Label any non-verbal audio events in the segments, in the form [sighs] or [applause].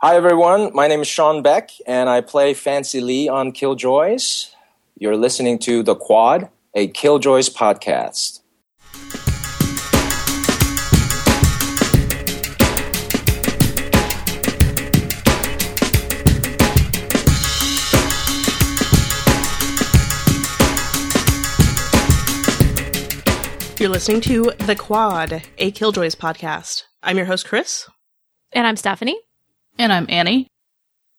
Hi, everyone. My name is Sean Baek, and I play Fancy Lee on Killjoys. You're listening to The Quad, a Killjoys podcast. You're listening to The Quad, a Killjoys podcast. I'm your host, Chris. And I'm Stephanie. And I'm Annie.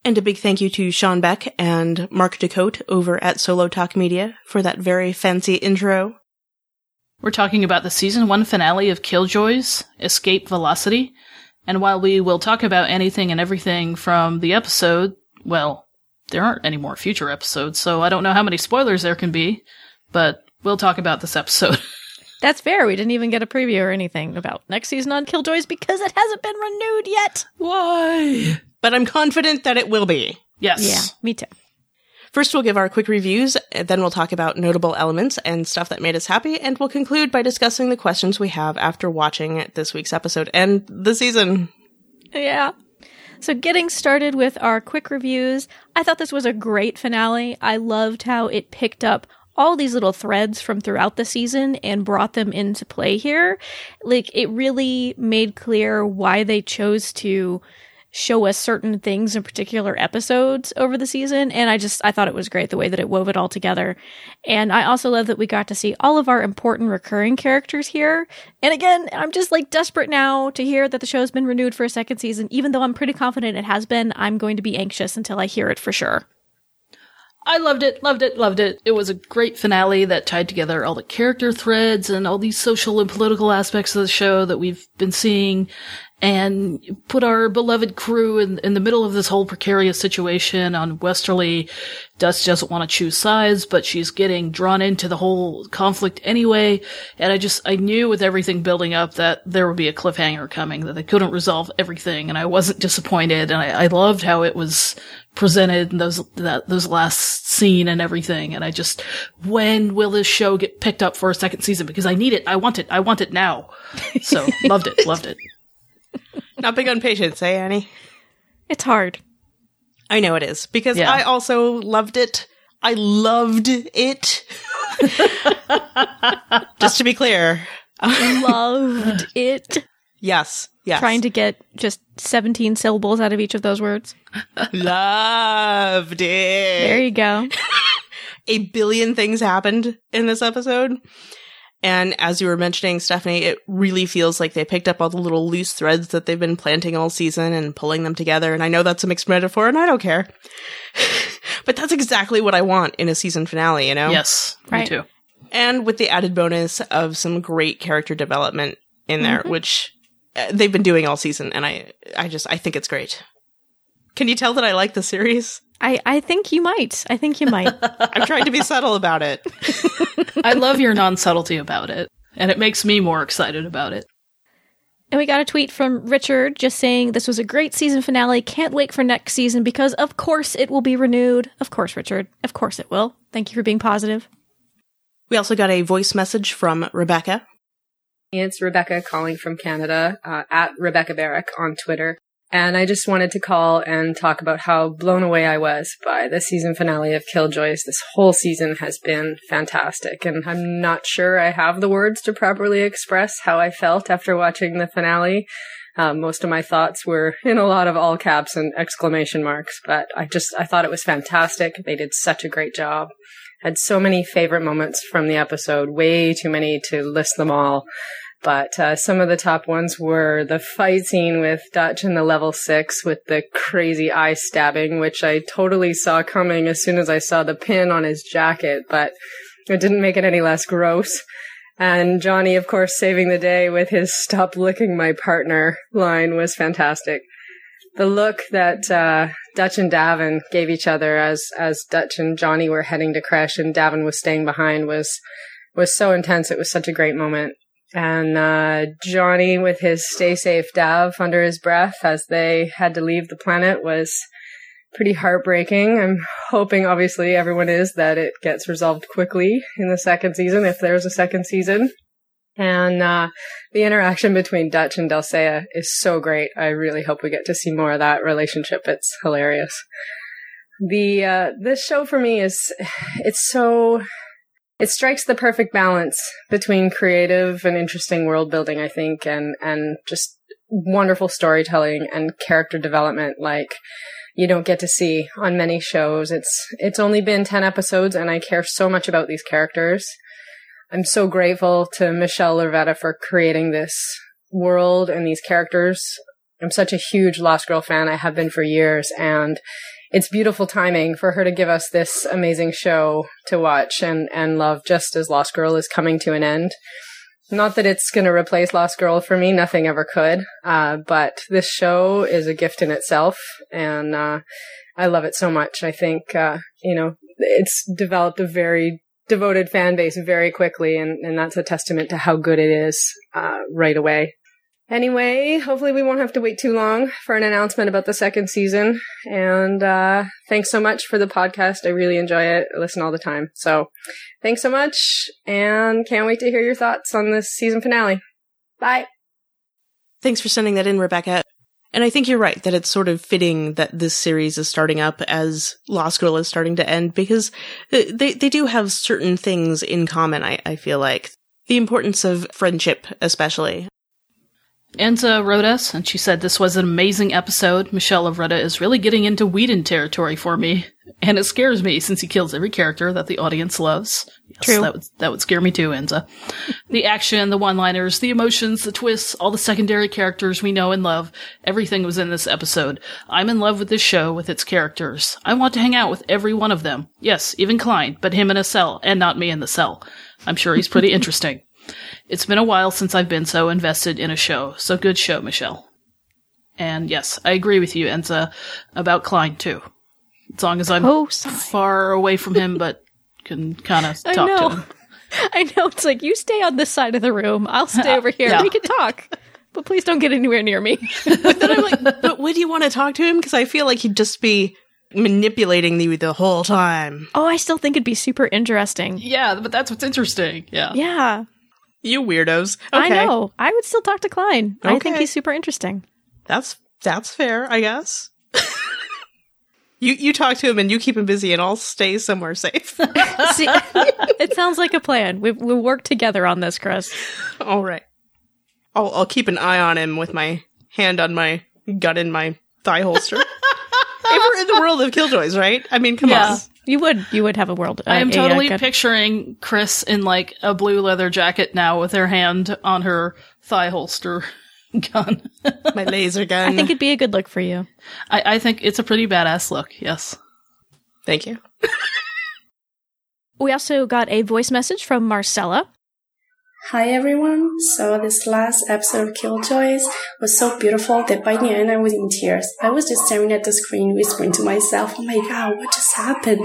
And a big thank you to Sean Baek and Mark DeCote over at Solo Talk Media for that very fancy intro. We're talking about the season one finale of Killjoys, Escape Velocity. And while we will talk about anything and everything from the episode, well, there aren't any more future episodes, so I don't know how many spoilers there can be, but we'll talk about this episode. [laughs] That's fair. We didn't even get a preview or anything about next season on Killjoys because it hasn't been renewed yet. Why? But I'm confident that it will be. Yes. Yeah, me too. First, we'll give our quick reviews, then we'll talk about notable elements and stuff that made us happy, and we'll conclude by discussing the questions we have after watching this week's episode and the season. Yeah. So, getting started with our quick reviews, I thought this was a great finale. I loved how it picked up all these little threads from throughout the season and brought them into play here. Like, it really made clear why they chose to show us certain things in particular episodes over the season. And I just, I thought it was great the way that it wove it all together. And I also love that we got to see all of our important recurring characters here. And again, I'm just like desperate now to hear that the show's been renewed for a second season. Even though I'm pretty confident it has been, I'm going to be anxious until I hear it for sure. I loved it, loved it, loved it. It was a great finale that tied together all the character threads and all these social and political aspects of the show that we've been seeing and put our beloved crew in, in the middle of this whole precarious situation on Westerly. Dust doesn't want to choose sides, but she's getting drawn into the whole conflict anyway. And I just, I knew with everything building up that there would be a cliffhanger coming, that they couldn't resolve everything. And I wasn't disappointed. And I, I loved how it was presented in those, that, those last scene and everything. And I just, when will this show get picked up for a second season? Because I need it. I want it. I want it now. So [laughs] loved it. Loved it. Not big on patience, eh, Annie? It's hard. I know it is because Yeah. I also loved it. I loved it. [laughs] Just to be clear. Loved [laughs] it. Yes. Yes. Trying to get just 17 syllables out of each of those words. loved it. There you go. [laughs] a billion things happened in this episode. And as you were mentioning, Stephanie, it really feels like they picked up all the little loose threads that they've been planting all season and pulling them together. And I know that's a mixed metaphor and I don't care. [laughs] but that's exactly what I want in a season finale, you know? Yes. Right. Me too. And with the added bonus of some great character development in there, which uh, they've been doing all season. And I, I just, I think it's great. Can you tell that I like the series? I, I think you might. I think you might. [laughs] I'm trying to be subtle about it. [laughs] I love your non subtlety about it, and it makes me more excited about it. And we got a tweet from Richard just saying this was a great season finale. Can't wait for next season because of course it will be renewed. Of course, Richard. Of course it will. Thank you for being positive. We also got a voice message from Rebecca. It's Rebecca calling from Canada uh, at Rebecca Barrick on Twitter. And I just wanted to call and talk about how blown away I was by the season finale of Killjoys. This whole season has been fantastic. And I'm not sure I have the words to properly express how I felt after watching the finale. Um, most of my thoughts were in a lot of all caps and exclamation marks, but I just, I thought it was fantastic. They did such a great job. Had so many favorite moments from the episode, way too many to list them all. But uh, some of the top ones were the fight scene with Dutch in the level six with the crazy eye stabbing, which I totally saw coming as soon as I saw the pin on his jacket, but it didn't make it any less gross. And Johnny, of course, saving the day with his stop licking my partner line was fantastic. The look that uh, Dutch and Davin gave each other as as Dutch and Johnny were heading to crash and Davin was staying behind was was so intense. It was such a great moment. And uh, Johnny with his "Stay safe, Dav" under his breath as they had to leave the planet was pretty heartbreaking. I'm hoping, obviously, everyone is that it gets resolved quickly in the second season if there's a second season. And uh, the interaction between Dutch and Dulcea is so great. I really hope we get to see more of that relationship. It's hilarious. The uh, this show for me is it's so it strikes the perfect balance between creative and interesting world building, I think, and and just wonderful storytelling and character development like you don't get to see on many shows. It's it's only been 10 episodes and I care so much about these characters. I'm so grateful to Michelle Lovretta for creating this world and these characters. I'm such a huge Lost Girl fan. I have been for years and it's beautiful timing for her to give us this amazing show to watch and, and love just as Lost Girl is coming to an end. Not that it's going to replace Lost Girl for me. Nothing ever could. Uh, but this show is a gift in itself. And, uh, I love it so much. I think, uh, you know, it's developed a very devoted fan base very quickly. And, and that's a testament to how good it is, uh, right away. Anyway, hopefully we won't have to wait too long for an announcement about the second season. And uh, thanks so much for the podcast. I really enjoy it. I listen all the time. So thanks so much, and can't wait to hear your thoughts on this season finale. Bye. Thanks for sending that in, Rebecca. And I think you're right that it's sort of fitting that this series is starting up as Lost Girl is starting to end because they they do have certain things in common. I, I feel like the importance of friendship, especially. Enza wrote us, and she said this was an amazing episode. Michelle Lovretta is really getting into Whedon territory for me, and it scares me since he kills every character that the audience loves. Yes, True. That would, that would scare me too, Enza. the action, the one-liners, the emotions, the twists, all the secondary characters we know and love, everything was in this episode. I'm in love with this show, with its characters. I want to hang out with every one of them. Yes, even Khlyen, but him in a cell, and not me in the cell. I'm sure he's pretty [laughs] interesting. It's been a while since I've been so invested in a show, so good show, Michelle. And yes, I agree with you, Enza, about Khlyen too. As long as I'm Oh, sorry. far away from him, but can kind of [laughs] talk to know. him. [laughs] I know it's like you stay on this side of the room. I'll stay over here. Yeah. We can talk, but please don't get anywhere near me. [laughs] But then I'm like, but would you want to talk to him? Because I feel like he'd just be manipulating you the whole time. oh, I still think it'd be super interesting. Yeah, but that's what's interesting. Yeah. Yeah, You weirdos. Okay. I know. I would still talk to Khlyen. I think he's super interesting. That's that's fair, I guess. [laughs] you you talk to him and you keep him busy, and I'll stay somewhere safe. [laughs] See, [laughs] it sounds like a plan. We we work together on this, Chris. All right. I'll I'll keep an eye on him with my hand on my gun in my thigh holster. if we're in the world of killjoys, right? I mean, come Yeah. on. You would you would have a world. I am uh, a, uh, totally picturing Chris in like a blue leather jacket now with her hand on her thigh holster [laughs] gun. My laser [laughs] gun. I think it'd be a good look for you. I, I think it's a pretty badass look, yes. Thank you. [laughs] We also got a voice message from Marcella. Hi everyone. So this last episode of Killjoys was so beautiful that by the end I was in tears. I was just staring at the screen, whispering to myself, "Oh my god, what just happened?"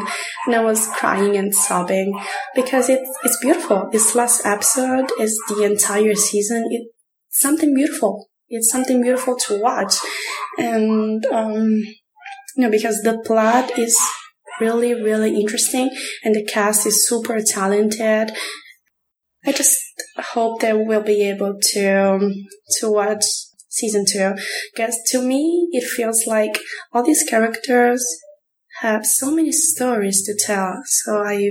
And I was crying and sobbing because it's it's beautiful. This last episode is the entire season. It's something beautiful. It's something beautiful to watch, and um, you know because the plot is really really interesting and the cast is super talented I just hope that we'll be able to um, to watch season two because to me it feels like all these characters have so many stories to tell. So I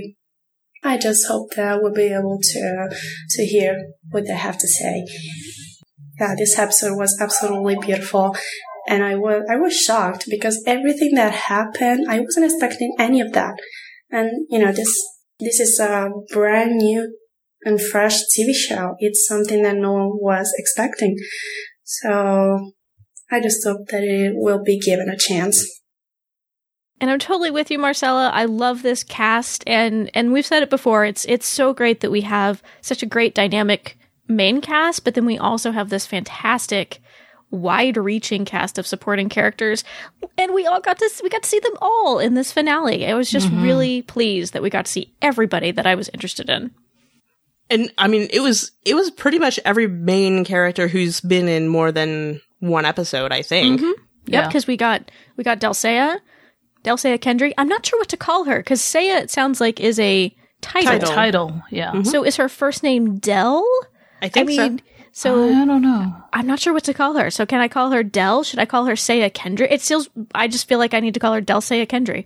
I just hope that we'll be able to to hear what they have to say. Yeah, this episode was absolutely beautiful. And I was I was shocked because everything that happened, I wasn't expecting any of that. And you know, this this is a brand new and fresh TV show. It's something that no one was expecting. So I just hope that it will be given a chance. And I'm totally with you, Marcella. I love this cast, and and we've said it before. It's it's so great that we have such a great dynamic main cast, but then we also have this fantastic, wide-reaching cast of supporting characters, and we all got to we got to see them all in this finale. I was just mm-hmm. really pleased that we got to see everybody that I was interested in. And I mean, it was it was pretty much every main character who's been in more than one episode. I think. Mm-hmm. Yep, Yeah. because we got we got Delsea, Delsea Kendry. I'm not sure what to call her because Seyah it sounds like is a title. Title. Title, yeah. Mm-hmm. So is her first name Delle? I think mean, so. so I don't know. I'm not sure what to call her. So can I call her Delle? Should I call her Seyah Kendry? It feels. I just feel like I need to call her Delle Seyah Kendry.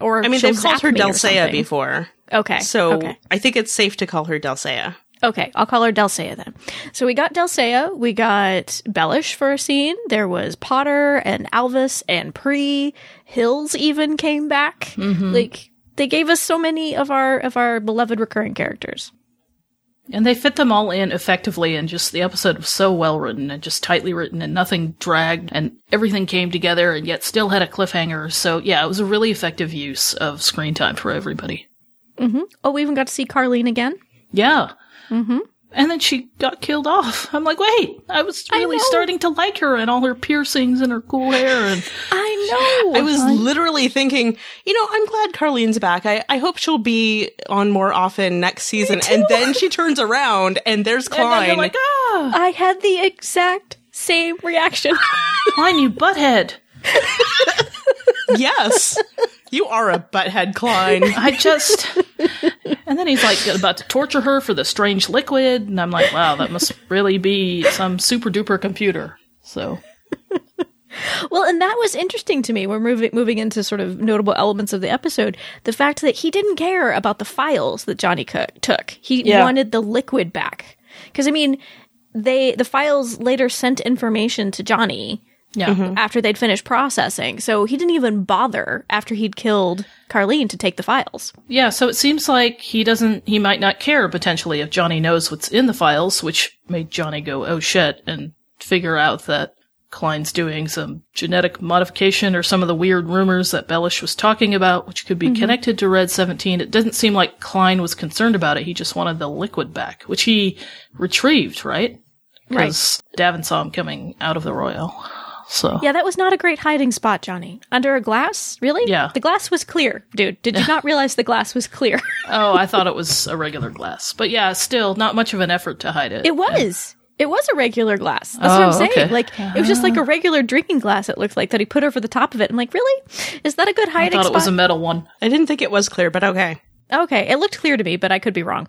Or I mean, they've called zap her me or Delsea before. Okay. So okay. I think it's safe to call her Delsea. Okay, I'll call her Delsea then. So we got Delsea, we got Bellish for a scene. There was Pawter and Alvis and Pree. Hills even came back. Mm-hmm. Like they gave us so many of our of our beloved recurring characters. And they fit them all in effectively, and just the episode was so well written and just tightly written, and nothing dragged, and everything came together, and yet still had a cliffhanger. So yeah, it was a really effective use of screen time for everybody. Oh, we even got to see Carlene again. Yeah. Mm-hmm. And then she got killed off. I'm like, wait, I was really know. starting to like her and all her piercings and her cool hair and [laughs] I know. I was literally thinking, you know, I'm glad Carlene's back. I, I hope she'll be on more often next season. And then she turns around and there's [laughs] and then Khlyen. you're like, ah, I had the exact same reaction. [laughs] Khlyen, you butthead. yes, you are a butthead, Khlyen. [laughs] I just. And then he's like about to torture her for the strange liquid, and I'm like, wow, that must really be some super duper computer. So Well, and that was interesting to me. We're moving moving into sort of notable elements of the episode. The fact that he didn't care about the files that Johnny Cook took. He Yeah. wanted the liquid back. Because I mean, they the files later sent information to Johnny yeah, mm-hmm. after they'd finished processing. So he didn't even bother after he'd killed Carlene to take the files. yeah. So it seems like he doesn't. He might not care potentially if Johnny knows what's in the files, which made Johnny go, oh shit, and figure out that Khlyen's doing some genetic modification or some of the weird rumors that Bellish was talking about, which could be mm-hmm. connected to Red 17. It doesn't seem like Khlyen was concerned about it. He just wanted the liquid back, which he retrieved, right? Because Davin saw him coming out of the Royal. So, Yeah, that was not a great hiding spot, Johnny. Under a glass? Really? Yeah. The glass was clear, dude. Did you [laughs] not realize the glass was clear? [laughs] oh, I thought it was a regular glass. But yeah, still not much of an effort to hide it. It was. It was a regular glass. That's what Oh, I'm saying. okay. Like it was just like a regular drinking glass. It looked like that he put over the top of it. I'm like, really? Is that a good hiding? I hiding thought it was a metal one. I didn't think it was clear, but okay. okay, it looked clear to me, but I could be wrong.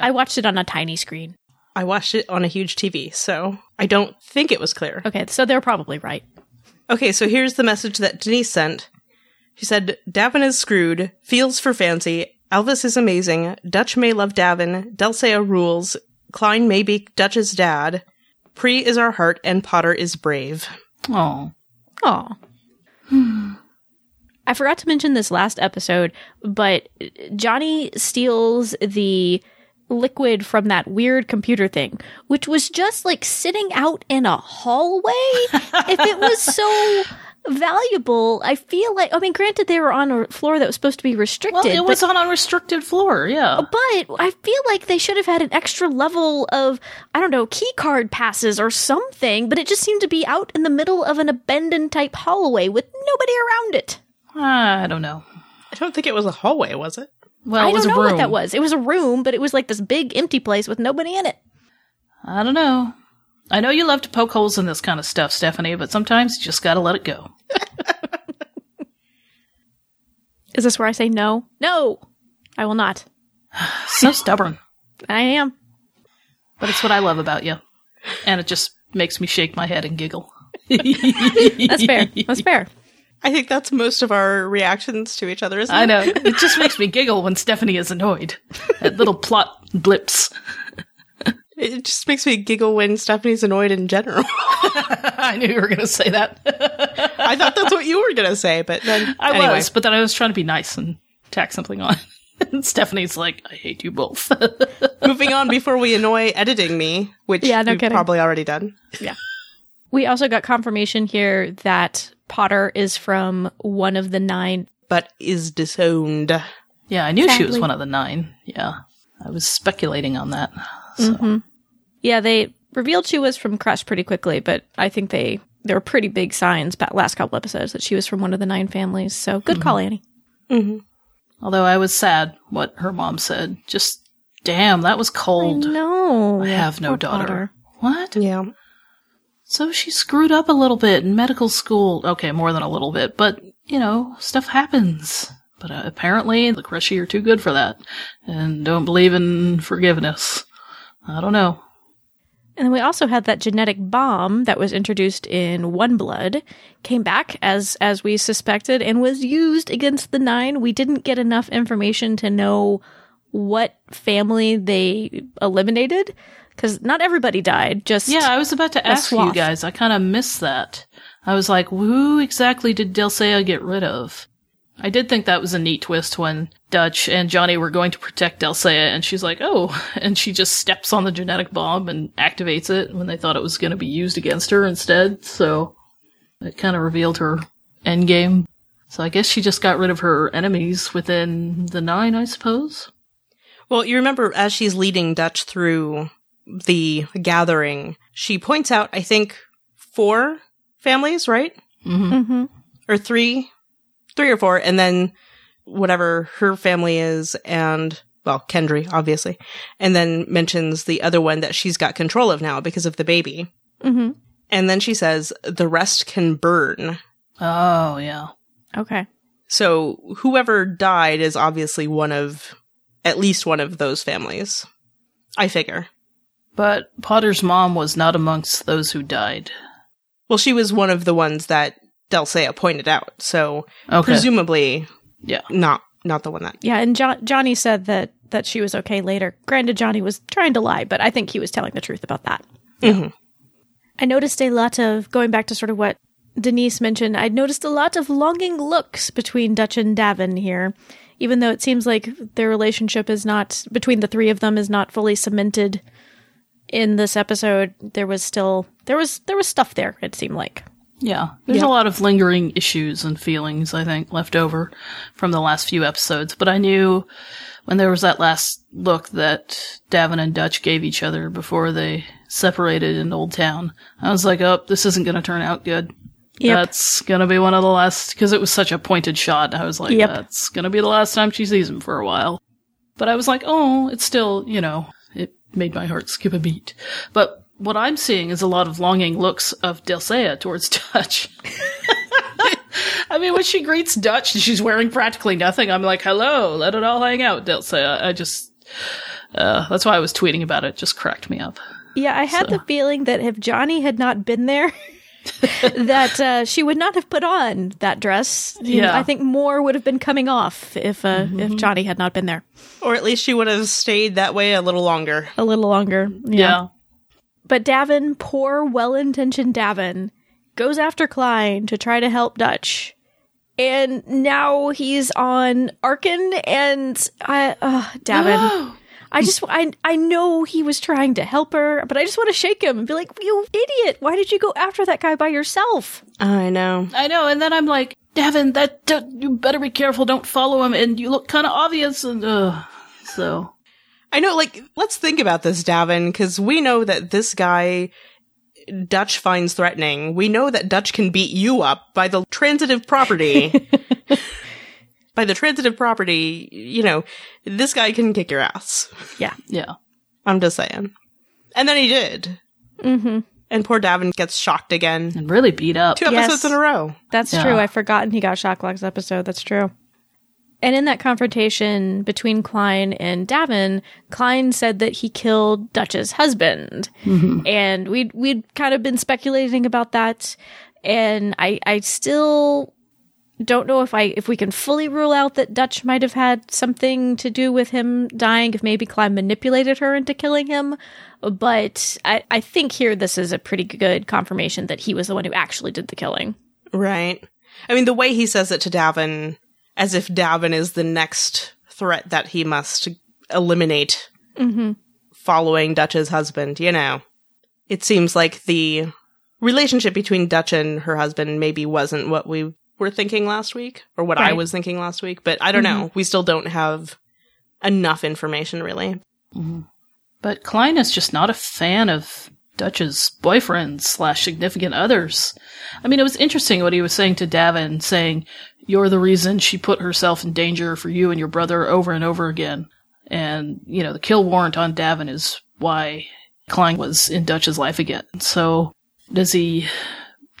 I watched it on a tiny screen. I watched it on a huge TV, so I don't think it was clear. Okay, so they're probably right. Okay, so here's the message that Denise sent. She said, Davin is screwed, feels for fancy, Alvis is amazing, Dutch may love Davin, Delsea rules, Khlyen may be Dutch's dad, Pree is our heart, and Pawter is brave. Oh, Aw. [sighs] I forgot to mention this last episode, but Johnny steals the liquid from that weird computer thing, which was just like sitting out in a hallway. if it was [laughs] so valuable, I feel like, I mean, granted, they were on a floor that was supposed to be restricted. well, it but- was on a restricted floor. Yeah. but I feel like they should have had an extra level of, I don't know, key card passes or something, but it just seemed to be out in the middle of an abandoned type hallway with nobody around it. I don't know. I don't think it was a hallway, was it? Well, I don't know what that was. It was a room, but it was like this big empty place with nobody in it. I don't know. I know you love to poke holes in this kind of stuff, Stephanie, but sometimes you just gotta let it go. [laughs] Is this where I say no? No! I will not. [sighs] So stubborn. I am. But it's what I love about you. And it just makes me shake my head and giggle. [laughs] That's fair. That's fair. I think that's most of our reactions to each other, isn't it? I it? know. [laughs] It just makes me giggle when Stephanie is annoyed at little plot blips. It just makes me giggle when Stephanie's annoyed in general. [laughs] [laughs] I knew you were going to say that. I thought that's what you were going to say, but then I anyway. was, but then I was trying to be nice and tack something on. And Stephanie's like, I hate you both. Moving on before we annoy editing me, which Yeah, no we've kidding. probably already done. Yeah. We also got confirmation here that Pawter is from one of the nine. But is disowned. yeah, I knew she was one of the nine. Yeah. I was speculating on that. So. Mm-hmm. Yeah, they revealed she was from Crush pretty quickly, but I think they there were pretty big signs back last couple episodes that she was from one of the nine families. So good mm-hmm. call, Annie. Mm-hmm. Although I was sad what her mom said. Just, damn, that was cold. No, I have no Poor daughter. Pawter. What? Yeah. So she screwed up a little bit in medical school. Okay, more than a little bit, but you know, stuff happens. But uh, apparently, the Crushy are too good for that, and don't believe in forgiveness. I don't know. And then we also had that genetic bomb that was introduced in One Blood, came back as as we suspected, and was used against the Nine. We didn't get enough information to know what family they eliminated because not everybody died. Just Yeah, I was about to ask you guys. I kind of missed that. I was like, who exactly did Delsea get rid of? I did think that was a neat twist when Dutch and Johnny were going to protect Delsea, and she's like, oh, [laughs] and she just steps on the genetic bomb and activates it when they thought it was going to be used against her instead. So it kind of revealed her endgame. So I guess she just got rid of her enemies within the nine, I suppose. Well, you remember as she's leading Dutch through the gathering, she points out, I think, four families, right? hmm Or three, three or four, and then whatever her family is, and well, Kendry, obviously, and then mentions the other one that she's got control of now because of the baby. hmm And then she says, the rest can burn. Oh, yeah. Okay. So whoever died is obviously one of, at least one of those families. I figure. But Pawter's mom was not amongst those who died. Well, she was one of the ones that Delsea pointed out, so Okay. presumably yeah. not not the one that. Yeah, and jo- Johnny said that that she was okay later. Granted, Johnny was trying to lie, but I think he was telling the truth about that. Mhm. I noticed a lot of going back to sort of what Denise mentioned. I'd noticed a lot of longing looks between Dutch and Davin here, even though it seems like their relationship is not between the three of them is not fully cemented in this episode. There was still there was there was stuff there. It seemed like. Yeah. There's Yeah. a lot of lingering issues and feelings, I think, left over from the last few episodes. But I knew when there was that last look that Davin and Dutch gave each other before they separated in Old Town, I was like, oh, this isn't going to turn out good. Yep. That's going to be one of the last, because it was such a pointed shot. I was like, Yep. that's going to be the last time she sees him for a while. But I was like, oh, it's still, you know, made my heart skip a beat. But what I'm seeing is a lot of longing looks of Delsea towards [laughs] Dutch. I mean, when she greets Dutch and she's wearing practically nothing, I'm like, hello, let it all hang out, Delsea. I just, uh, that's why I was tweeting about it. It Just cracked me up. Yeah, I had the feeling that if Johnny had not been there, [laughs] [laughs] that uh, she would not have put on that dress. Yeah. I think more would have been coming off if uh, if Johnny had not been there Or at least she would have stayed that way a little longer. a little longer. Yeah. But Davin, poor, well-intentioned Davin, goes after Khlyen to try to help Dutch. And now he's on Arkyn and I uh Davin. [gasps] [gasps] [gasps] I just I I know he was trying to help her, but I just want to shake him and be like, "You idiot. Why did you go after that guy by yourself?" I know. I know. And then I'm like, Davin, that, that you better be careful. Don't follow him. And you look kind of obvious. And, uh, so. I know, like, let's think about this, Davin, because we know that this guy Dutch finds threatening. We know that Dutch can beat you up by the transitive property. [laughs] by the transitive property, you know, this guy can kick your ass. Yeah. Yeah. I'm just saying. And then he did. Mm-hmm. And poor Davin gets shocked again. And really beat up. Two Yes. episodes in a row. That's Yeah. true. I've forgotten he got shocked last episode. That's true. And in that confrontation between Khlyen and Davin, Khlyen said that he killed Dutch's husband. And we'd we'd kind of been speculating about that. And I I still don't know if I if we can fully rule out that Dutch might have had something to do with him dying, if maybe Khlyen manipulated her into killing him. But I, I think here this is a pretty good confirmation that he was the one who actually did the killing. Right. I mean, the way he says it to Davin, as if Davin is the next threat that he must eliminate mm-hmm. following Dutch's husband, you know. It seems like the relationship between Dutch and her husband maybe wasn't what we were thinking last week, or what I was thinking last week, but I don't know. Mm-hmm. We still don't have enough information, really. Mm-hmm. But Khlyen is just not a fan of Dutch's boyfriends slash significant others. I mean, it was interesting what he was saying to Davin, saying, You're the reason she put herself in danger for you and your brother over and over again. And, you know, the kill warrant on Davin is why Khlyen was in Dutch's life again. So, does he,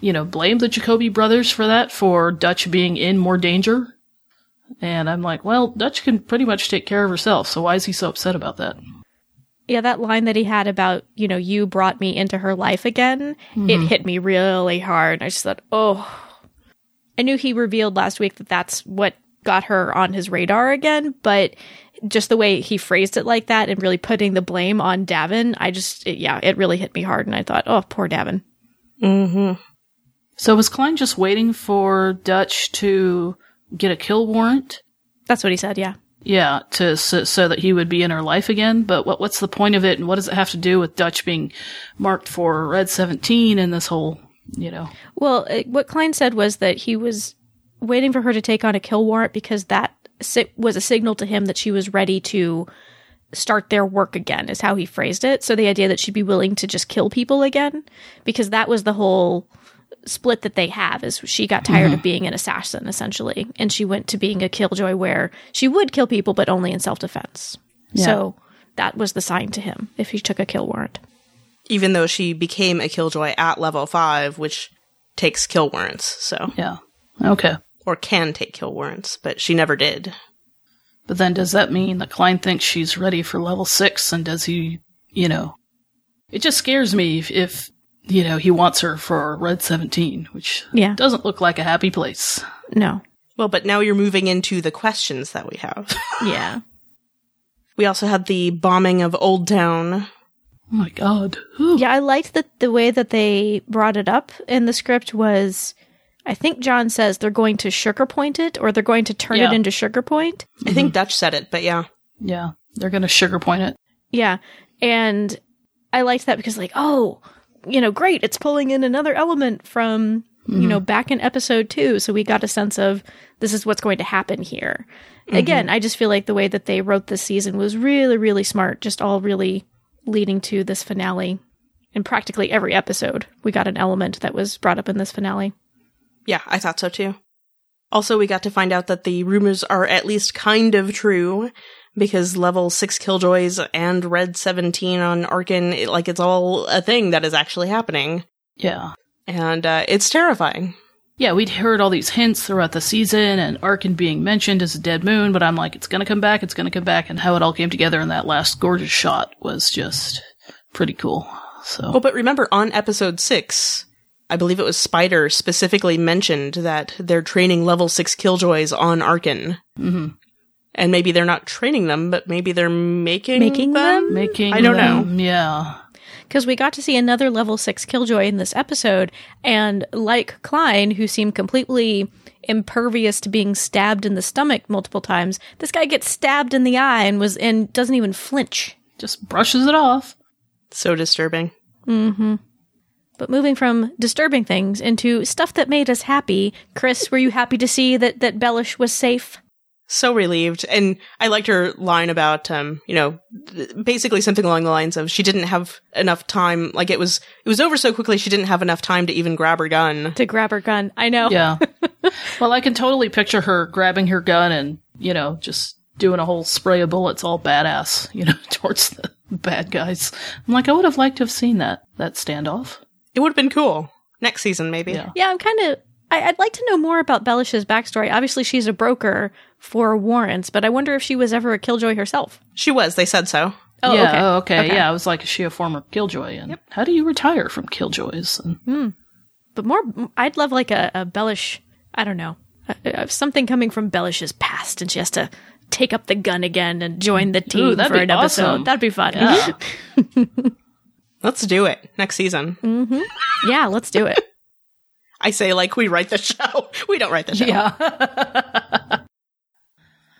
you know, blame the Jacoby brothers for that, for Dutch being in more danger? And I'm like, well, Dutch can pretty much take care of herself, so why is he so upset about that? Yeah, that line that he had about, you know, you brought me into her life again, it hit me really hard. I just thought, oh. I knew he revealed last week that that's what got her on his radar again, but just the way he phrased it like that and really putting the blame on Davin, I just, it, yeah, it really hit me hard. And I thought, oh, poor Davin. Mm-hmm. So was Khlyen just waiting for Dutch to get a kill warrant? That's what he said, yeah. Yeah, to so, so that he would be in her life again. But what what's the point of it, and what does it have to do with Dutch being marked for Red Seventeen and this whole, you know? Well, uh, what Khlyen said was that he was waiting for her to take on a kill warrant because that si- was a signal to him that she was ready to start their work again, is how he phrased it. So the idea that she'd be willing to just kill people again, because that was the whole split that they have is she got tired of mm-hmm. being an assassin essentially and she went to being a killjoy where she would kill people but only in self-defense Yeah. so that was the sign to him if he took a kill warrant Even though she became a killjoy at level five, which takes kill warrants, so Yeah. Okay. or can take kill warrants, but she never did. But then does that mean that Khlyen thinks she's ready for level six? And does he, you know, it just scares me if, if you know, he wants her for Red 17, which Yeah. doesn't look like a happy place. no Well, but now you're moving into the questions that we have. [laughs] yeah we also had the bombing of Old Town. Oh my god. Whew. Yeah, I liked that the way that they brought it up in the script was I think John says they're going to sugar point it or they're going to turn Yeah. it into sugar point. I think Dutch said it, but yeah. Yeah. They're gonna sugar point it. Yeah. And I liked that because like, oh, you know, great, it's pulling in another element from you know, mm-hmm. back in episode two. So we got a sense of this is what's going to happen here. Mm-hmm. Again, I just feel like the way that they wrote this season was really, really smart, just all really leading to this finale. In practically every episode, we got an element that was brought up in this finale. Yeah, I thought so too. Also, we got to find out that the rumors are at least kind of true because level 6 killjoys and red 17 on Arkyn, it, like it's all a thing that is actually happening. Yeah. And uh, it's terrifying. Yeah, we'd heard all these hints throughout the season and Arkyn being mentioned as a dead moon, but I'm like, it's gonna come back, it's gonna come back, and how it all came together in that last gorgeous shot was just pretty cool. So Oh, but remember on episode 6, I believe it was Spider specifically mentioned that they're training level 6 killjoys on Arkyn. Mhm. And maybe they're not training them, but maybe they're making, Making them? making I don't know. Yeah. Because we got to see another level six killjoy in this episode, and like Khlyen, who seemed completely impervious to being stabbed in the stomach multiple times, this guy gets stabbed in the eye and was and doesn't even flinch. Just brushes it off. So disturbing. Mm-hmm. But moving from disturbing things into stuff that made us happy, Chris, were you happy to see that that Bellish was safe? So relieved and i liked her line about um you know basically something along the lines of she didn't have enough time like it was it was over so quickly she didn't have enough time to even grab her gun To grab her gun, I know. Yeah. [laughs] well, I can totally picture her grabbing her gun and, you know, just doing a whole spray of bullets all badass, you know, [laughs] towards the bad guys. I'm like, I would have liked to have seen that, that standoff. it would have been cool next season maybe Yeah. Yeah, I'm kind of. I'd like to know more about Bellish's backstory. Obviously, she's a broker for warrants, but I wonder if she was ever a killjoy herself. she was they said so Oh, yeah, okay. oh, okay. Okay. Yeah, I was like, is she a former Killjoy? And how do you retire from Killjoys? And But more, I'd love like a, a Bellish. I don't know, uh, uh, something coming from Bellish's past, and she has to take up the gun again and join the team that'd for be an episode. That'd be fun. Yeah. [laughs] let's do it next season yeah, let's do it. [laughs] i say like we write the [laughs] show we don't write the show yeah.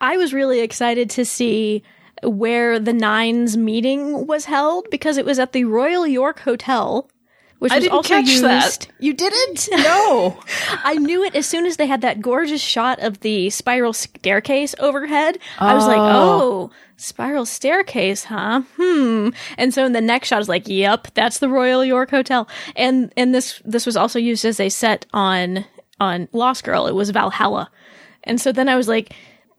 I was really excited to see where the Nines meeting was held because it was at the Royal York Hotel, which I was didn't also catch used. that. You didn't? [laughs] no. I knew it as soon as they had that gorgeous shot of the spiral staircase overhead. I was like, oh, spiral staircase, huh? Hmm. And so in the next shot, I was like, yep, that's the Royal York Hotel. And and this this was also used as a set on on Lost Girl. It was Valhalla. And so then I was like,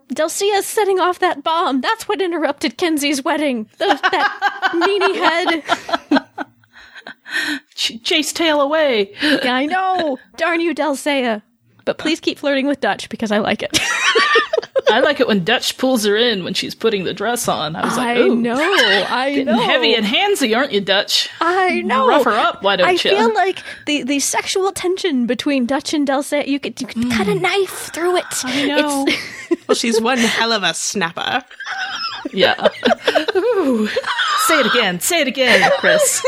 Delcia's setting off that bomb. That's what interrupted Kenzi's wedding. Those, that [laughs] meanie head. [laughs] Ch- chase tail away. Yeah, I know. [laughs] Darn you, Delcia. But please keep flirting with Dutch because I like it. I like it when Dutch pulls her in when she's putting the dress on. I was like, Ooh. I know, I getting know. heavy and handsy, aren't you, Dutch? I know. Rough her up, why don't I you? feel like the, the sexual tension between Dutch and Dulce, you could you could hmm. cut a knife through it. I know. It's, [laughs] Well, she's one hell of a snapper. Yeah. Ooh. Say it again. Say it again, Chris.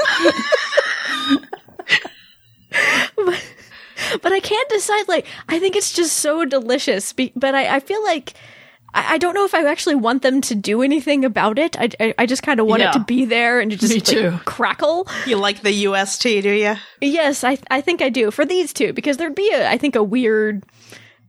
[laughs] but I can't decide. Like, I think it's just so delicious. But I, I feel like I, I don't know if I actually want them to do anything about it. I, I, I just kind of want Yeah. it to be there and to just [laughs] Me like, crackle. You like the UST, do you? Yes, I I think I do for these two because there'd be a I think a weird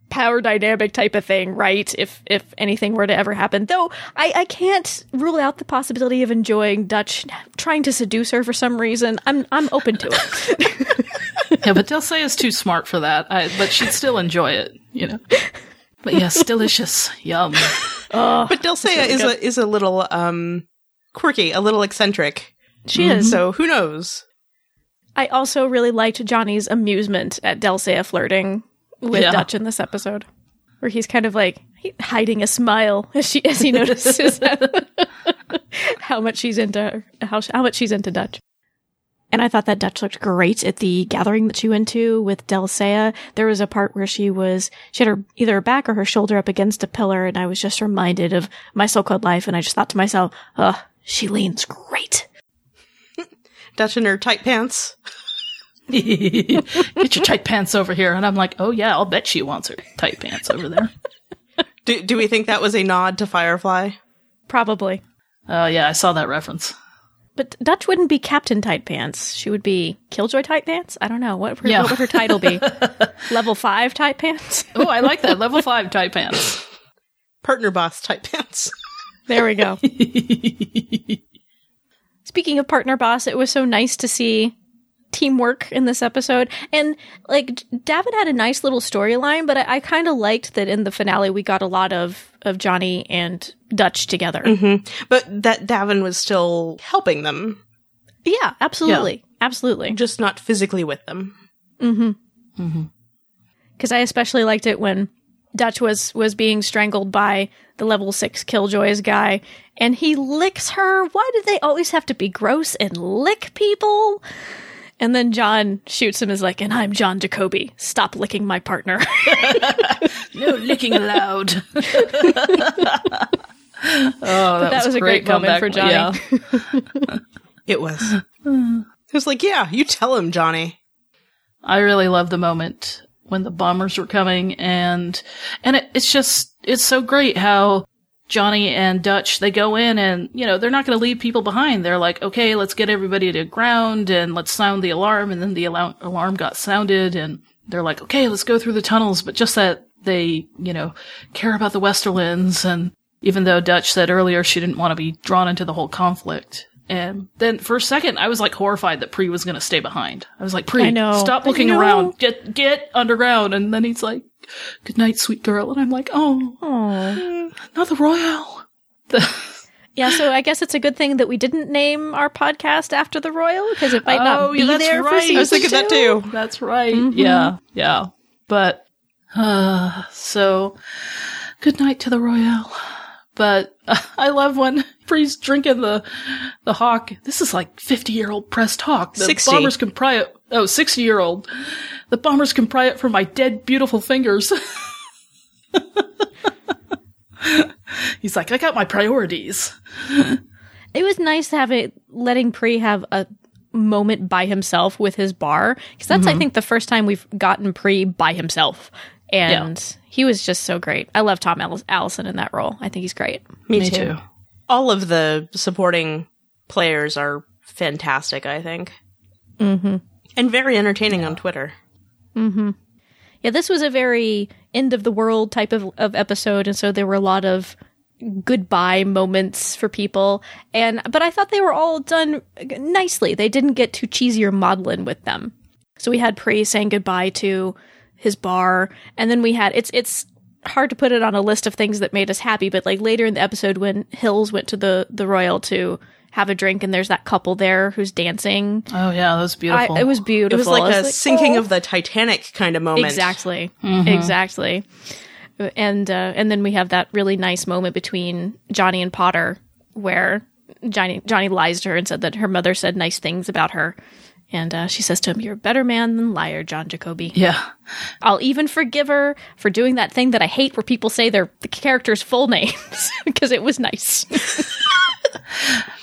power dynamic type of thing, right? If if anything were to ever happen, though, I I can't rule out the possibility of enjoying Dutch trying to seduce her for some reason. I'm I'm open to it. [laughs] Yeah, but Dulce is too smart for that. I, but she'd still enjoy it, you know. But yes, delicious. Yum. But Dulcea is a is a little um quirky, a little eccentric. she is. So who knows? I also really liked Johnny's amusement at Dulcea flirting with Yeah. Dutch in this episode, where he's kind of like hiding a smile [laughs] as she as he notices [laughs] [laughs] how much she's into her, how how much she's into Dutch. And I thought that Dutch looked great at the gathering that she went to with Dulcea. There was a part where she was, she had her, either her back or her shoulder up against a pillar, and I was just reminded of my so-called life, and I just thought to myself, ugh, she leans great. [laughs] Dutch in her tight pants. [laughs] Get your tight pants over here. And I'm like, oh yeah, I'll bet she wants her tight pants over there. [laughs] Do do we think that was a nod to Firefly? Probably. Oh yeah, I saw that reference. But Dutch wouldn't be Captain Tight Pants. She would be Killjoy Tight Pants. I don't know what, her, Yeah. what would her title be. [laughs] Level five Tight Pants. [laughs] Oh, I like that. Level five tight pants. Partner boss tight pants. There we go. [laughs] Speaking of partner boss, it was so nice to see teamwork in this episode. And like Davin had a nice little storyline, but I, I kind of liked that in the finale we got a lot of of Johnny and Dutch together. Mm-hmm. But that Davin was still helping them, Yeah, absolutely, absolutely. just not physically with them. Mm-hmm. Mm-hmm. because I especially liked it when Dutch was was being strangled by the level six Killjoys guy, and he licks her. Why do they always have to be gross and lick people? And then John shoots him as like, and I'm John Jacoby. Stop licking my partner. [laughs] No licking allowed. [laughs] oh, that, that was a great moment comeback. for Johnny. Yeah. [laughs] It was. [sighs] it was like, yeah, you tell him, Johnny. I really love the moment when the bombers were coming and and it, it's just it's so great how Johnny and Dutch they go in and you know they're not going to leave people behind. They're like, okay, let's get everybody to ground and let's sound the alarm. And then the alarm alarm got sounded and they're like, okay, let's go through the tunnels. But just that they you know care about the Westerlands and even though Dutch said earlier she didn't want to be drawn into the whole conflict. And then for a second, I was like horrified that Pree was going to stay behind. I was like, Pree, stop looking around. Get, get underground. And then he's like, good night, sweet girl. And I'm like, oh, Aw. not the Royale. [laughs] Yeah, so I guess it's a good thing that we didn't name our podcast after the Royal because it might not Oh, be yeah, there for season I was thinking that too. That's right. Yeah. Yeah. But, uh, so good night to the royal. But uh, [laughs] I love when Pree's drinking the, the hawk. This is like 50 year old pressed hawk. The 60. bombers can pry it. Oh, 60 year old. The bombers can pry it from my dead, beautiful fingers. [laughs] He's like, I got my priorities. It was nice to have it letting Pree have a moment by himself with his bar because that's I think the first time we've gotten Pree by himself, and he was just so great. I love Thom Allison in that role. I think he's great. Me, Me too. too. All of the supporting players are fantastic, I think. Mm-hmm. And very entertaining on Twitter. Mm-hmm. Yeah, this was a very end of the world type of, of episode, and so there were a lot of goodbye moments for people. And but I thought they were all done nicely. They didn't get too cheesy or maudlin with them. So we had Pree saying goodbye to his bar, and then we had it's it's hard to put it on a list of things that made us happy, but like later in the episode when Hills went to the the Royal to have a drink and there's that couple there who's dancing. Oh, yeah, that was I, beautiful. it was beautiful. It was like I a sinking "Oh." of the Titanic kind of moment. Exactly. Exactly. And uh, and then we have that really nice moment between Johnny and Pawter where Johnny Johnny lies to her and said that her mother said nice things about her. And uh, she says to him, "You're a better man than liar, John Jacoby." Yeah. I'll even forgive her for doing that thing that I hate, where people say their the character's full names [laughs] because it was nice. [laughs]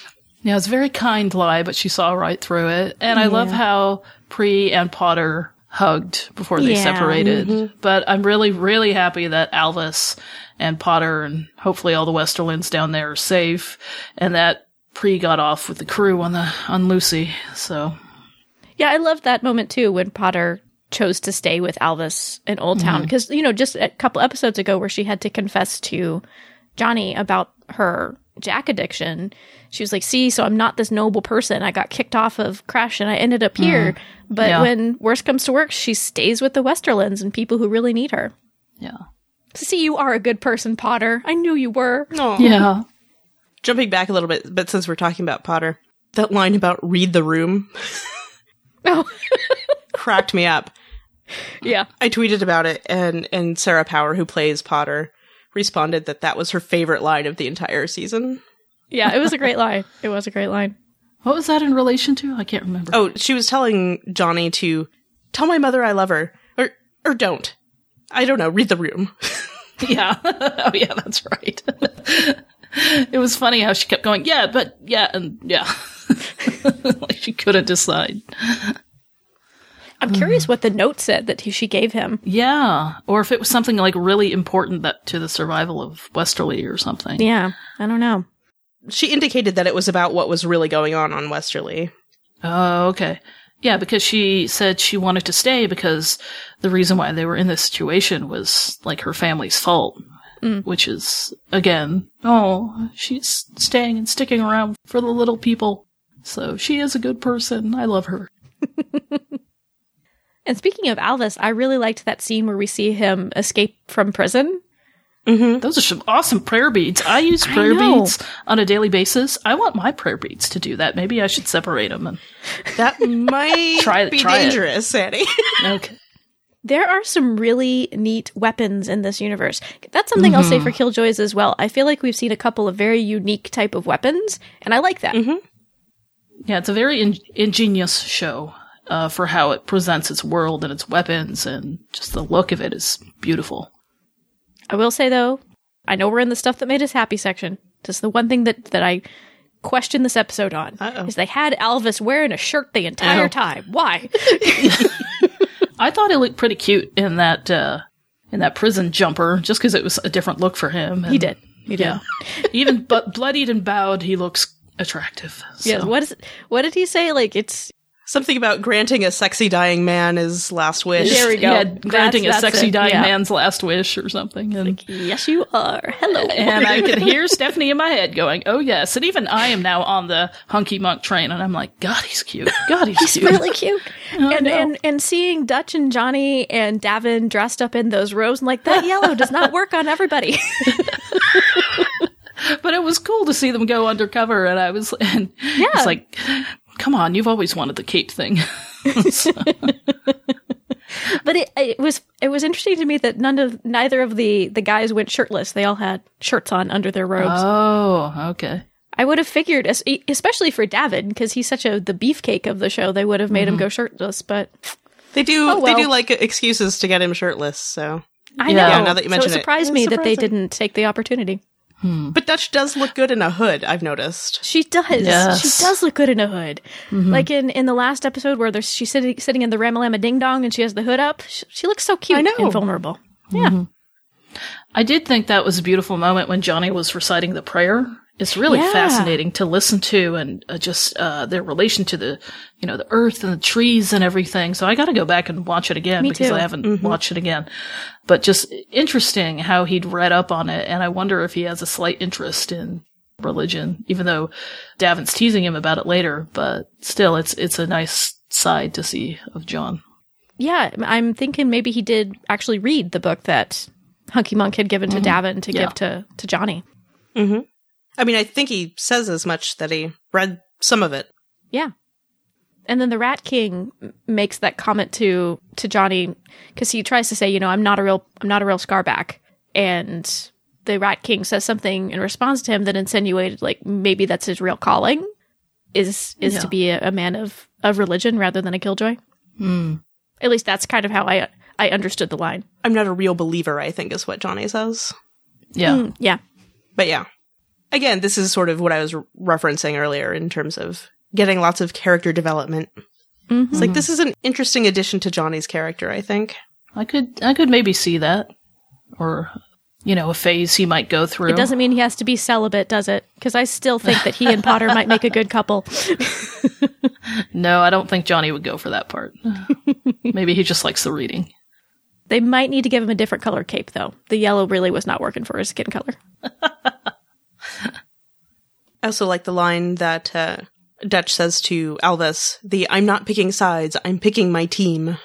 Yeah, it's a very kind lie, but she saw right through it. And I love how Pree and Pawter hugged before they Yeah. separated. Mm-hmm. But I'm really, really happy that Alvis and Pawter and hopefully all the Westerlands down there are safe and that Pree got off with the crew on the on Lucy. So Yeah, I loved that moment too when Pawter chose to stay with Alvis in Old Town mm-hmm. because you know just a couple episodes ago where she had to confess to Johnny about her Jack addiction. She was like, "See, so I'm not this noble person. I got kicked off of Crash and I ended up mm-hmm. here." But Yeah. when worst comes to worst, she stays with the Westerlands and people who really need her. yeah. See, you are a good person, Pawter. I knew you were. No. Yeah. Jumping back a little bit, but since we're talking about Pawter, that line about read the room [laughs] Oh, [laughs] cracked me up. yeah. I tweeted about it, and and Sarah Power, who plays Pawter, responded that that was her favorite line of the entire season. Yeah, it was a great line. It was a great line. What was that in relation to? I can't remember. Oh, she was telling Johnny to tell my mother I love her, or or don't. I don't know. Read the room. [laughs] [laughs] Yeah. [laughs] oh, yeah, that's right. it was funny how she kept going, yeah, but yeah, and yeah. like she couldn't decide. I'm curious what the note said that he, she gave him. Yeah. Or if it was something like really important that to the survival of Westerly or something. Yeah, I don't know. She indicated that it was about what was really going on on Westerly. Oh, okay. Yeah, because she said she wanted to stay because the reason why they were in this situation was like her family's fault. Mm. Which is, again, oh, she's staying and sticking around for the little people. So she is a good person. I love her. [laughs] And speaking of Alvis, I really liked that scene where we see him escape from prison. Mm-hmm. Those are some awesome prayer beads. I use prayer know. beads on a daily basis. I want my prayer beads to do that. Maybe I should separate them. And, That might [laughs] Try- be try dangerous, Sandy. [laughs] okay. There are some really neat weapons in this universe. That's something I'll say mm-hmm. for Killjoys as well. I feel like we've seen a couple of very unique type of weapons, and I like that. Mm-hmm. Yeah, it's a very in- ingenious show uh, for how it presents its world and its weapons, and just the look of it is beautiful. I will say though, I know we're in the stuff that made us happy section. Just the one thing that that I question this episode on Uh-oh. is they had Alvis wearing a shirt the entire Oh. time. Why? [laughs] I thought it looked pretty cute in that uh, in that prison jumper, just because it was a different look for him. he did. He did. Yeah, even but bloodied and bowed, he looks attractive. So. Yes. What is? What did he say? Like it's Something about granting a sexy dying man his last wish. There we go. Yeah, That's- granting a that's sexy it, dying yeah. man's last wish or something. And, yes, you are. Hello. and I could hear [laughs] Stephanie in my head going, "Oh yes," and even I am now on the hunky monk train, and I'm like, "God, he's cute. God, he's, [laughs] He's cute." really cute. I [laughs] oh, and, know. and and seeing Dutch and Johnny and Davin dressed up in those robes, I'm like that yellow does not work on everybody. but it was cool to see them go undercover, and I was, and Yeah. it's like, come on, you've always wanted the cape thing. [laughs] but it, it was it was interesting to me that none of neither of the the guys went shirtless. They all had shirts on under their robes. oh, okay. I would have figured, especially for David, because he's such a the beefcake of the show, they would have made him mm-hmm. go shirtless. But They do. Oh, They do like excuses to get him shirtless. So, I know. Yeah, now that you so mention it it. surprised It's me that they didn't take the opportunity. Hmm. but Dutch does look good in a hood. I've noticed. She does. Yes. She does look good in a hood. Mm-hmm. Like in, in the last episode where there's, she's sitting sitting in the Ramalama Ding Dong and she has the hood up. She, she looks so cute I know. and vulnerable. Yeah. Mm-hmm. I did think that was a beautiful moment when Johnny was reciting the prayer. It's really Yeah. fascinating to listen to and uh, just uh, their relation to the, you know, the earth and the trees and everything. So I got to go back and watch it again Me because too. I haven't watched it again. But just interesting how he'd read up on it, and I wonder if he has a slight interest in religion, even though Davin's teasing him about it later. But still, it's it's a nice side to see of John. Yeah. I'm thinking maybe he did actually read the book that Hunky Monk had given to Davin to Yeah. give to, to Johnny. I mean, I think he says as much that he read some of it. Yeah. And then the Rat King makes that comment to to Johnny because he tries to say, you know, I'm not a real I'm not a real Scarback, and the Rat King says something in response to him that insinuated like maybe that's his real calling is is Yeah. to be a, a man of of religion rather than a killjoy. Hmm. At least that's kind of how I I understood the line. I'm not a real believer, I think is what Johnny says. Yeah. Mm, yeah. But yeah. Again, this is sort of what I was re- referencing earlier in terms of getting lots of character development. Mhm. It's like this is an interesting addition to Johnny's character, I think. I could I could maybe see that. Or you know, a phase he might go through. It doesn't mean he has to be celibate, does it? Because I still think that he and Pawter might make a good couple. [laughs] No, I don't think Johnny would go for that part. [laughs] maybe he just likes the reading. They might need to give him a different color cape, though. The yellow really was not working for his skin color. [laughs] I also like the line that uh, Dutch says to Alvis, the I'm not picking sides, I'm picking my team.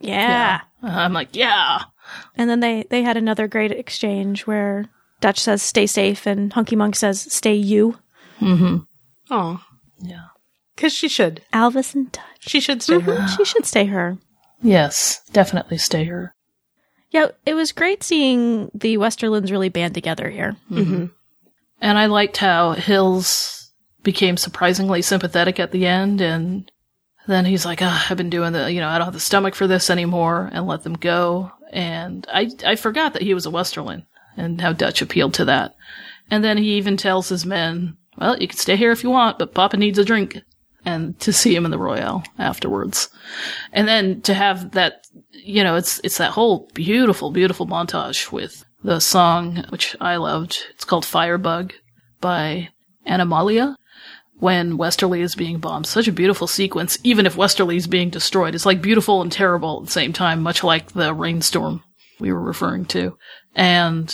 Yeah. I'm like, yeah. And then they they had another great exchange where Dutch says "stay safe" and Hunky Monk says "stay you." Mm-hmm. Oh, Yeah. because she should. Alvis and Dutch. She should stay her. She should stay her. Yes, definitely stay her. Yeah, it was great seeing the Westerlands really band together here. hmm And I liked how Hills became surprisingly sympathetic at the end, and then he's like, oh, "I've been doing the, you know, I don't have the stomach for this anymore," and let them go. And I, I forgot that he was a Westerland, and how Dutch appealed to that. And then he even tells his men, "Well, you can stay here if you want, but Papa needs a drink." And to see him in the Royale afterwards, and then to have that, you know, it's it's that whole beautiful, beautiful montage with the song which I loved. It's called Firebug by Animalia. When Westerly is being bombed, such a beautiful sequence. Even if Westerly is being destroyed, it's like beautiful and terrible at the same time, much like the rainstorm we were referring to. And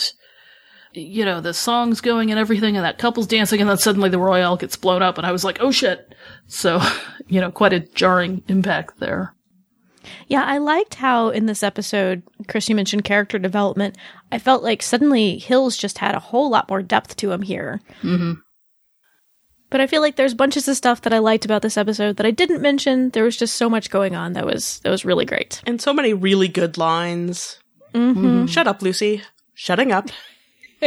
you know, the song's going and everything, and that couple's dancing, and then suddenly the Royale gets blown up, and I was like, oh shit. So, [laughs] you know, quite a jarring impact there. Yeah, I liked how in this episode, Chris, you mentioned character development. I felt like suddenly Hills just had a whole lot more depth to him here. hmm But I feel like there's bunches of stuff that I liked about this episode that I didn't mention. There was just so much going on that was that was really great. And so many really good lines. Mm-hmm. Shut up, Lucy. Shutting up. [laughs]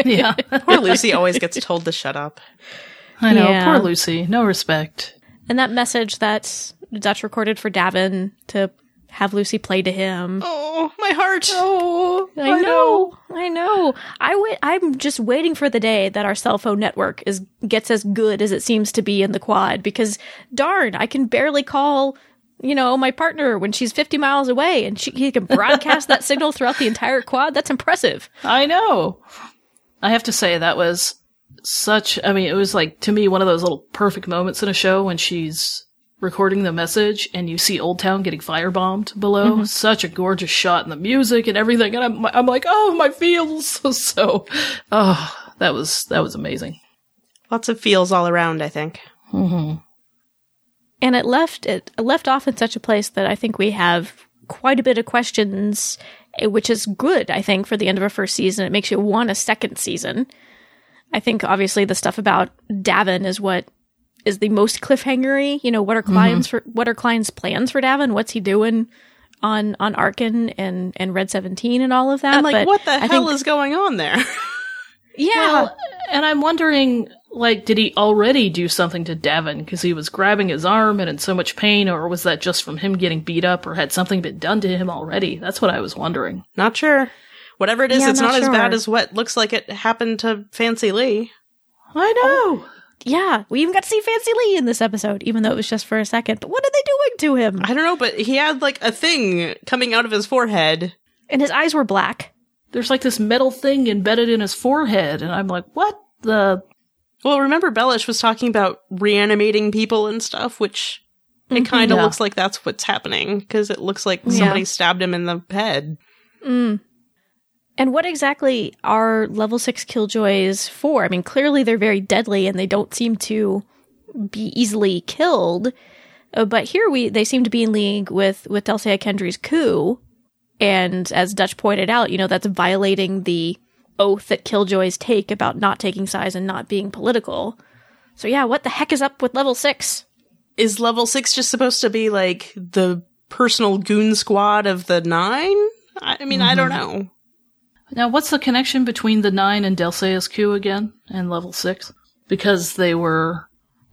Yeah. [laughs] Poor Lucy always gets told to shut up. I know. Yeah. Poor Lucy. No respect. And that message that Dutch recorded for Davin to have Lucy play to him. Oh, my heart. Oh, I, know, I know. I wait. I'm just waiting for the day that our cell phone network is gets as good as it seems to be in the quad. Because darn, I can barely call, you know, my partner when she's 50 miles away, and she he can broadcast that signal throughout the entire quad. That's impressive. I know. I have to say that was such I mean, it was like to me one of those little perfect moments in a show when she's recording the message and you see Old Town getting firebombed below. Such a gorgeous shot and the music and everything and I'm I'm like, "Oh, my feels." [laughs] So, oh, that was that was amazing. Lots of feels all around, I think. Mhm. and it left it left off in such a place that I think we have quite a bit of questions, eh, which is good. I think for the end of a first season, it makes you want a second season. I think obviously the stuff about Davin is what is the most cliffhangery. You know, what are mm-hmm. Khlyen's for what are Khlyen's plans for Davin? What's he doing on on Arkyn and and Red Seventeen and all of that? And like, But what the I hell think- is going on there? [laughs] yeah? Well, and I'm wondering, like, did he already do something to Davin because he was grabbing his arm and in so much pain, or was that just from him getting beat up, or had something been done to him already? That's what I was wondering. not sure. Whatever it is, Yeah, it's not not, as bad as what looks like it happened to Fancy Lee. I know. Yeah, we even got to see Fancy Lee in this episode, even though it was just for a second. But what are they doing to him? I don't know, but he had like a thing coming out of his forehead. And his eyes were black. There's like this metal thing embedded in his forehead, and I'm like, what the? Well, remember Bellus was talking about reanimating people and stuff, which it kind of Yeah. looks like that's what's happening because it looks like Yeah. somebody stabbed him in the head. Mm. And what exactly are level six killjoys for? I mean, clearly they're very deadly and they don't seem to be easily killed. Uh, but here we they seem to be in league with with Delle Seyah Kendry's coup, and as Dutch pointed out, you know that's violating the oath that killjoys take about not taking sides and not being political. So yeah, what the heck is up with level six? Is level six just supposed to be like the personal goon squad of the nine? I I mean, I don't know. Now, what's the connection between the nine and Delle Seyah's Q again and level six? Because they were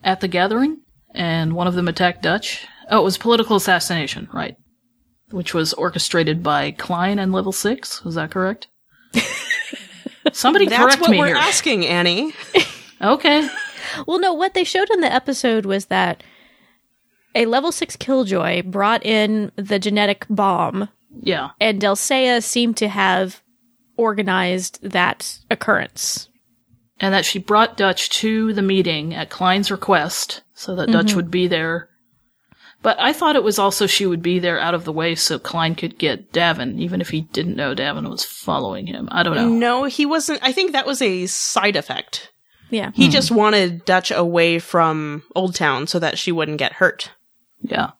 at the gathering and one of them attacked Dutch. Oh, it was political assassination, right? Which was orchestrated by Khlyen and level six. Was that correct? [laughs] Somebody That's correct what we're here. asking, Annie. [laughs] okay. Well, no, what they showed in the episode was that a level six killjoy brought in the genetic bomb, Yeah. and Delsea seemed to have organized that occurrence. and that she brought Dutch to the meeting at Khlyen's request so that Dutch mm-hmm. would be there. But I thought it was also she would be there out of the way so Khlyen could get Davin, even if he didn't know Davin was following him. I don't know. No, he wasn't. I think that was a side effect. Yeah. He hmm. just wanted Dutch away from Old Town so that she wouldn't get hurt. Yeah.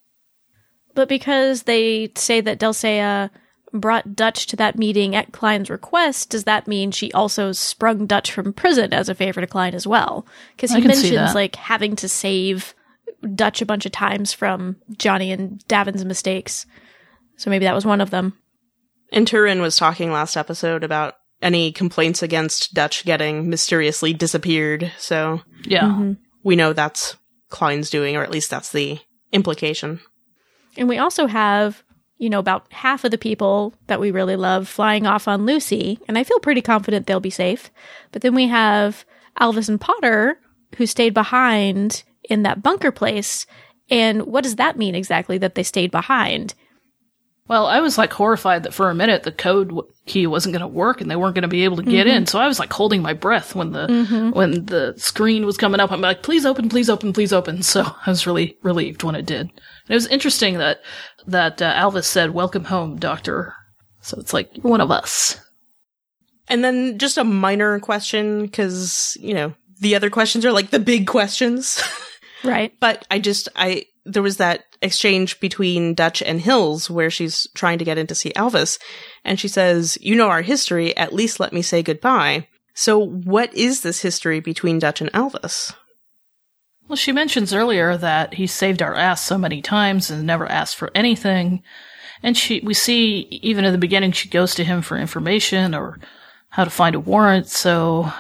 But because they say that Delle Seyah brought Dutch to that meeting at Khlyen's request, does that mean she also sprung Dutch from prison as a favor to Khlyen as well? Because he mentions like having to save Dutch a bunch of times from Johnny and Davin's mistakes. So maybe that was one of them. And Turin was talking last episode about any complaints against Dutch getting mysteriously disappeared. So Yeah. Mm-hmm. we know that's Khlyen's doing, or at least that's the implication. And we also have, you know, about half of the people that we really love flying off on Lucy, and I feel pretty confident they'll be safe. But then we have Alvis and Pawter who stayed behind in that bunker place. And what does that mean exactly that they stayed behind? Well, I was like horrified that for a minute the code key wasn't going to work and they weren't going to be able to get in. Mm-hmm. So I was like holding my breath when the mm-hmm. when the screen was coming up. I'm like, please open, please open, please open. So I was really relieved when it did. And it was interesting that that uh, Alvis said, "Welcome home, Doctor." So it's like you're one of us. And then just a minor question, because, you know, the other questions are like the big questions. [laughs] Right. but I just, I, there was that exchange between Dutch and Hills where she's trying to get in to see Alvis. And she says, You know our history, at least let me say goodbye. So, what is this history between Dutch and Alvis? Well, she mentions earlier that he saved our ass so many times and never asked for anything. And she, we see even in the beginning, she goes to him for information or how to find a warrant. So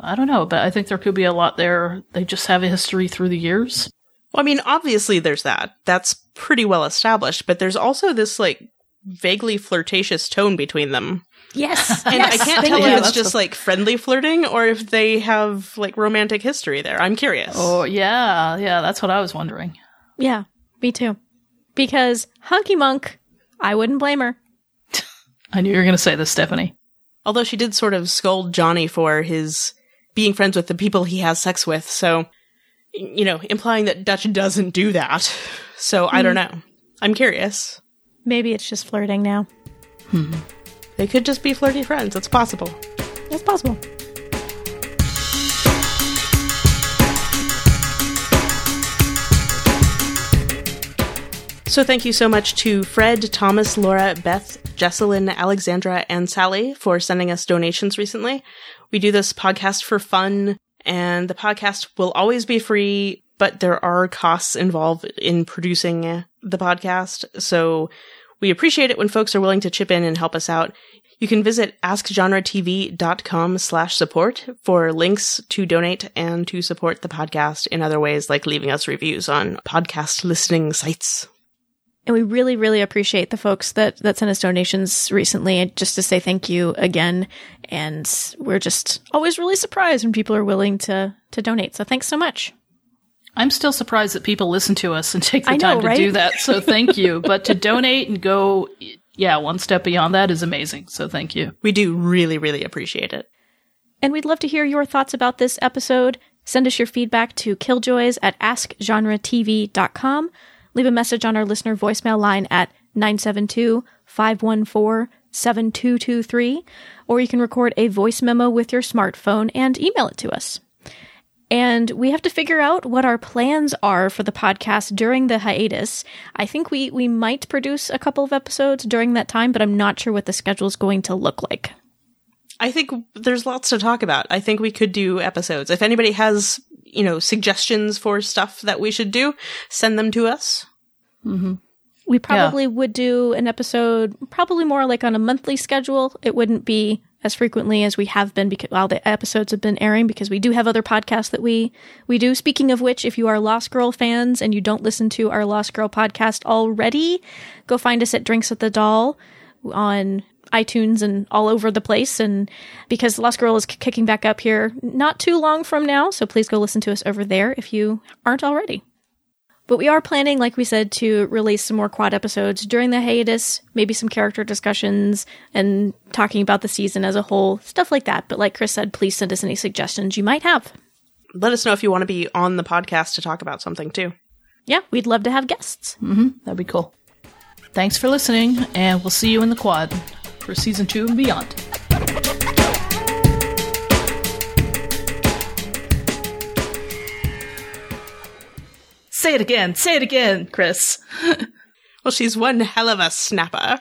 I don't know, but I think there could be a lot there. They just have a history through the years. Well, I mean, obviously there's that. That's pretty well established, but there's also this like vaguely flirtatious tone between them. Yes. [laughs] And yes, I can't thank tell you. if it's just like friendly flirting or if they have like romantic history there. I'm curious. Oh, yeah. Yeah. That's what I was wondering. Yeah, me too. Because Hunky Monk, I wouldn't blame her. I knew you were going to say this, Stephanie. Although she did sort of scold Johnny for his being friends with the people he has sex with, so you know, implying that Dutch doesn't do that. So I don't hmm. know. I'm curious. Maybe it's just flirting now. Hmm. They could just be flirty friends. It's possible. It's possible. So thank you so much to Fred, Thomas, Laura, Beth, Jesselyn, Alexandra, and Sally for sending us donations recently. We do this podcast for fun, and the podcast will always be free, but there are costs involved in producing the podcast. So we appreciate it when folks are willing to chip in and help us out. You can visit askgenretv.com slash support for links to donate and to support the podcast in other ways, like leaving us reviews on podcast listening sites. And we really, really appreciate the folks that, that sent us donations recently, and just to say thank you again. And we're just always really surprised when people are willing to, to donate. So thanks so much. I'm still surprised that people listen to us and [laughs] take the know, time to right? do that. So thank you. [laughs] but to donate and go, yeah, one step beyond that is amazing. So thank you. We do really, really appreciate it. And we'd love to hear your thoughts about this episode. Send us your feedback to killjoys at askgenretv.com. Leave a message on our listener voicemail line at 972 514 7223, or you can record a voice memo with your smartphone and email it to us. And we have to figure out what our plans are for the podcast during the hiatus. I think we, we might produce a couple of episodes during that time, but I'm not sure what the schedule is going to look like. I think there's lots to talk about. I think we could do episodes. If anybody has, you know, suggestions for stuff that we should do, send them to us. Mm-hmm. We probably would do an episode, probably more like on a monthly schedule. It wouldn't be as frequently as we have been because while the episodes have been airing because we do have other podcasts that we we do. Speaking of which, if you are Lost Girl fans and you don't listen to our Lost Girl podcast already, go find us at Drinks at the Doll on iTunes and all over the place. And because Lost Girl is kicking back up here not too long from now, so please go listen to us over there if you aren't already. But we are planning, like we said, to release some more quad episodes during the hiatus, maybe some character discussions and talking about the season as a whole, stuff like that. But like Chris said, please send us any suggestions you might have. Let us know if you want to be on the podcast to talk about something too. Yeah, we'd love to have guests. Mm-hmm. That'd be cool. Thanks for listening, and we'll see you in the quad for season two and beyond. Say it again. Say it again, Chris. [laughs] Well, she's one hell of a snapper.